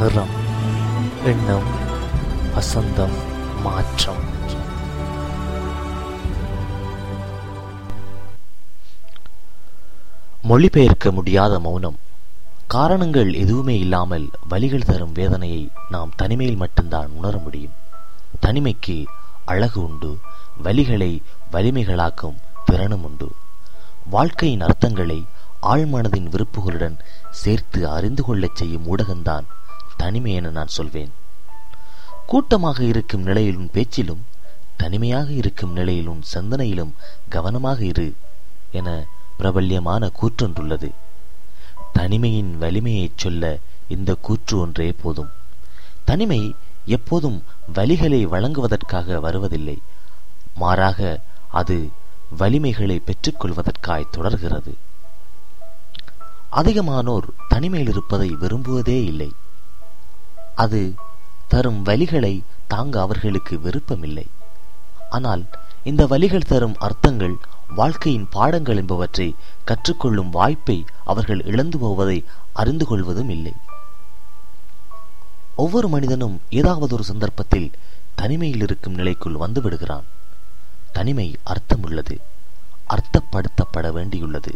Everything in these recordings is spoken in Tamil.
நிறம் எண்ணம் வசந்தம் மாற்றம். மொழிபெயர்க்க முடியாத மௌனம். காரணங்கள் எதுவுமே இல்லாமல் வலிகள் தரும் வேதனையை நாம் தனிமையில் மட்டும்தான் உணர முடியும். தனிமைக்கு அழகு உண்டு வலிகளை வலிமைகளாக்கும் திறனும் உண்டு. வாழ்க்கையின் அர்த்தங்களை ஆழ்மனதின் விருப்புகளுடன் சேர்த்து அறிந்து கொள்ளச் செய்யும் ஊடகம்தான் தனிமை என நான் சொல்வேன். கூட்டமாக இருக்கும் நிலையிலும் பேச்சிலும் தனிமையாக இருக்கும் நிலையிலும் சிந்தனையிலும் கவனமாக இரு என பிரபல்யமான கூற்றொன்றுள்ளது. தனிமையின் வலிமையைச் சொல்ல இந்த கூற்று ஒன்றே போதும். தனிமை எப்போதும் வலிகளை வழங்குவதற்காக வருவதில்லை. மாறாக அது வலிமைகளை பெற்றுக்கொள்வதற்காய் தொடர்கிறது. அதிகமானோர் தனிமையில் இருப்பதை விரும்புவதே இல்லை. அது தரும் வலிகளை தாங்க அவர்களுக்கு விருப்பமில்லை. ஆனால் இந்த வலிகள் தரும் அர்த்தங்கள் வாழ்க்கையின் பாடங்கள் என்பவற்றை கற்றுக்கொள்ளும் வாய்ப்பை அவர்கள் இழந்து போவதை அறிந்து கொள்வதும் இல்லை. ஒவ்வொரு மனிதனும் ஏதாவது ஒரு சந்தர்ப்பத்தில் தனிமையில் இருக்கும் நிலைக்குள் வந்துவிடுகிறான். தனிமை தனிமை அர்த்தமுள்ளது அர்த்தப்படுத்தப்பட வேண்டியுள்ளது.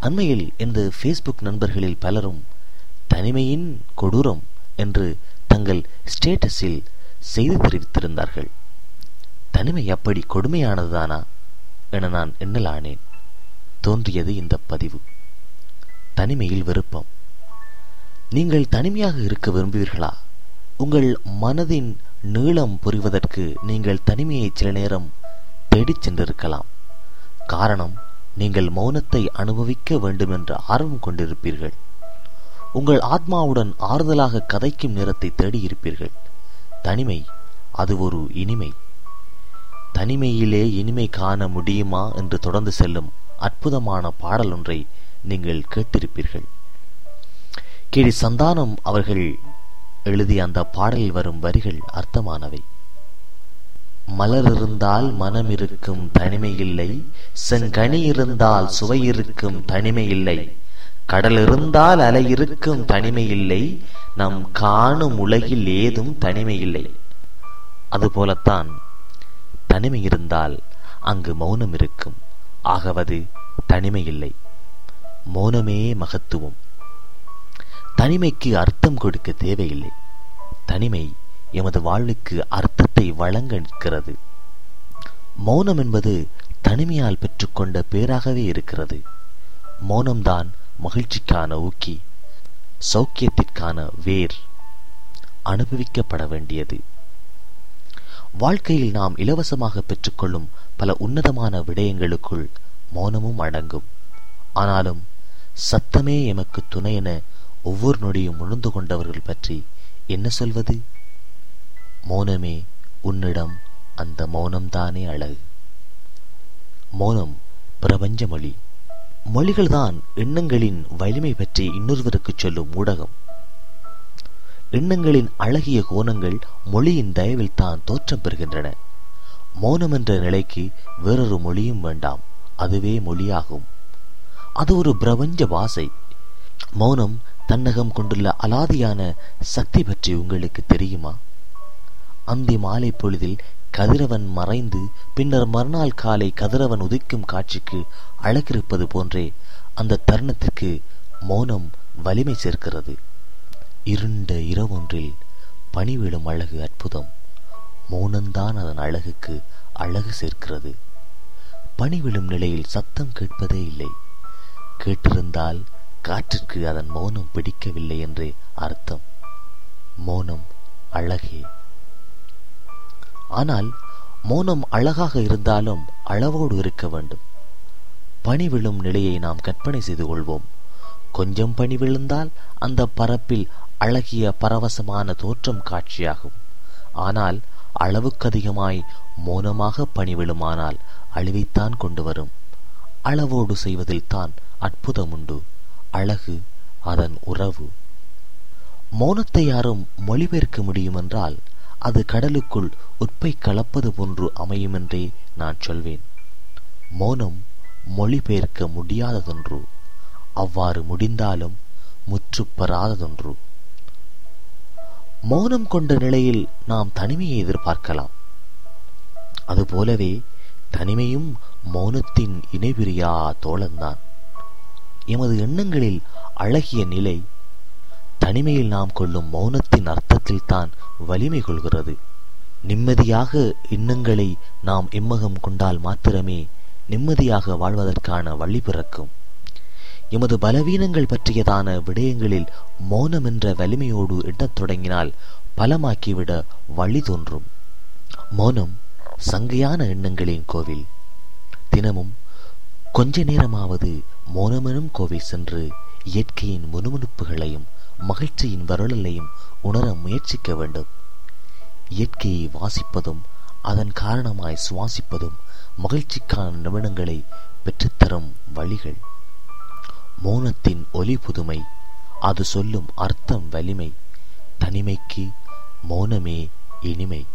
அண்மையில் எனது ஃபேஸ்புக் நண்பர்களில் பலரும் தனிமையின் கொடூரம் என்று தங்கள் ஸ்டேட்டஸில் செய்தி தெரிவித்திருந்தார்கள். தனிமை அப்படி கொடுமையானதுதானா என நான் எண்ணலானேன். தோன்றியது இந்த பதிவு. தனிமையில் விருப்பம் நீங்கள் தனிமையாக இருக்க விரும்புவீர்களா? உங்கள் மனதின் நீளம் புரிவதற்கு நீங்கள் தனிமையை சில நேரம் தேடிச் சென்றிருக்கலாம். காரணம் நீங்கள் மௌனத்தை அனுபவிக்க வேண்டும் என்ற ஆர்வம் கொண்டிருப்பீர்கள். உங்கள் ஆத்மாவுடன் ஆறுதலாக கதைக்கும் நேரத்தை தேடியிருப்பீர்கள். தனிமை அது ஒரு இனிமை. தனிமையிலே இனிமை காண முடியுமா என்று தொடர்ந்து செல்லும் அற்புதமான பாடல் ஒன்றை நீங்கள் கேட்டிருப்பீர்கள். கிழி சந்தானம் அவர்கள் எழுதிய அந்த பாடலில் வரும் வரிகள் அர்த்தமானவை. மலர் இருந்தால் மனம் இருக்கும் தனிமை இல்லை செங்கனி இருந்தால் சுவை இருக்கும் தனிமை இல்லை. கடல் இருந்தால் அலை இருக்கும் தனிமை இல்லை நம் காணும் உலகில் ஏதும் தனிமை இல்லை அதுபோலத்தான் தனிமை இருந்தால் அங்கு மௌனம் இருக்கும். ஆகவது தனிமை இல்லை மௌனமே மகத்துவம். தனிமைக்கு அர்த்தம் கொடுக்க தேவையில்லை. தனிமை எமது வாழ்வுக்கு அர்த்தத்தை வழங்க நிற்கிறது. மௌனம் என்பது தனிமையால் பெற்றுக்கொண்ட பேராகவே இருக்கிறது. மௌனம்தான் மகிழ்ச்சிக்கான ஊக்கி சௌக்கியத்திற்கான வேர் அனுபவிக்கப்பட வேண்டியது. வாழ்க்கையில் நாம் இலவசமாக பெற்றுக்கொள்ளும் பல உன்னதமான விடயங்களுக்குள் மௌனமும் அடங்கும். ஆனாலும் சத்தமே எமக்கு துணை என ஒவ்வொரு நொடியும் உணர்ந்து கொண்டவர்கள் பற்றி என்ன சொல்வது? மௌனமே உன்னிடம் அந்த மௌனம்தானே அழகு. மௌனம் பிரபஞ்ச மொழி. மொழிகள்தான் எண்ணங்களின் வலிமை பற்றி இன்னொருவருக்கு சொல்லும் ஊடகம். எண்ணங்களின் அழகிய கோணங்கள் மொழியின் தயவில் தான் தோற்றம் பெறுகின்றன. மௌனம் என்ற நிலைக்கு வேறொரு மொழியும் வேண்டாம் அதுவே மொழியாகும். அது ஒரு பிரபஞ்ச பாசை மௌனம் தன்னகம் கொண்டுள்ள அலாதியான சக்தி பற்றி உங்களுக்கு தெரியுமா? அந்தி மாலை பொழுதில் கதிரவன் மறைந்து பின்னர் மறுநாள் காலை கதிரவன் உதிக்கும் காட்சிக்கு அழகிருப்பது போன்றே அந்த தருணத்திற்கு மௌனம் வலிமை சேர்க்கிறது. இருண்ட இரவொன்றில் பனி விழும் அழகு அற்புதம் மௌனம்தான் அதன் அழகுக்கு அழகு சேர்க்கிறது. பனி விழும் நிலையில் சத்தம் கேட்பதே இல்லை. கேட்டிருந்தால் காற்றுக்கு அதன் மௌனம் பிடிக்கவில்லை என்றே அர்த்தம். மௌனம் அழகே. ஆனால் மௌனம் அழகாக இருந்தாலும் அளவோடு இருக்க வேண்டும். பனி விழும் நிலையை நாம் கற்பனை செய்து கொள்வோம். கொஞ்சம் பனி விழுந்தால் அந்த பரப்பில் அழகிய பரவசமான தோற்றம் காட்சியாகும். ஆனால் அளவுக்கு அதிகமாய் மௌனமாக பனி விழுமானால் அழிவைத்தான் கொண்டு வரும். அளவோடு செய்வதில் தான் அற்புதம் உண்டு. அழகு அதன் உறவு. மௌனத்தை யாரும் மொழிபெயர்க்க முடியும் என்றால் அது கடலுக்குள் உப்பை கலப்பது போன்று அமையுமென்றே நான் சொல்வேன். மௌனம் மொழிபெயர்க்க முடியாததொன்று அவ்வாறு முடிந்தாலும் முற்றுப்பெறாததொன்று மௌனம் கொண்ட நிலையில் நாம் தனிமையை எதிர்பார்க்கலாம். அதுபோலவே தனிமையும் மௌனத்தின் இணைபிரியா தோழன்தான். எமது எண்ணங்களில் அழகிய நிலை தனிமையில் நாம் கொள்ளும் மௌனத்தின் அர்த்தத்தில் தான் வலிமை கொள்கிறது. நிம்மதியாக எண்ணங்களை நாம் இம்மகம் கொண்டால் மாத்திரமே நிம்மதியாக வாழ்வதற்கான வழி பிறக்கும். எமது பலவீனங்கள் பற்றியதான விடயங்களில் மௌனம் என்ற வலிமையோடு எண்ணத் தொடங்கினால் பலமாக்கிவிட வழி தோன்றும். மௌனம் சங்கையான எண்ணங்களின் கோவில். தினமும் கொஞ்ச நேரமாவது மௌனமெனும் கோவில் சென்று இயற்கையின் முணுமுணுப்புகளையும் மகிழ்ச்சியின் வரலையும் உணர முயற்சிக்க வேண்டும். இயற்கையை வாசிப்பதும் அதன் காரணமாய் சுவாசிப்பதும் மகிழ்ச்சிக்கான நிமிடங்களை பெற்றுத்தரும் வழிகள். மௌனத்தின் ஒலி புதுமை அது சொல்லும் அர்த்தம் வலிமை தனிமைக்கு மௌனமே இனிமை.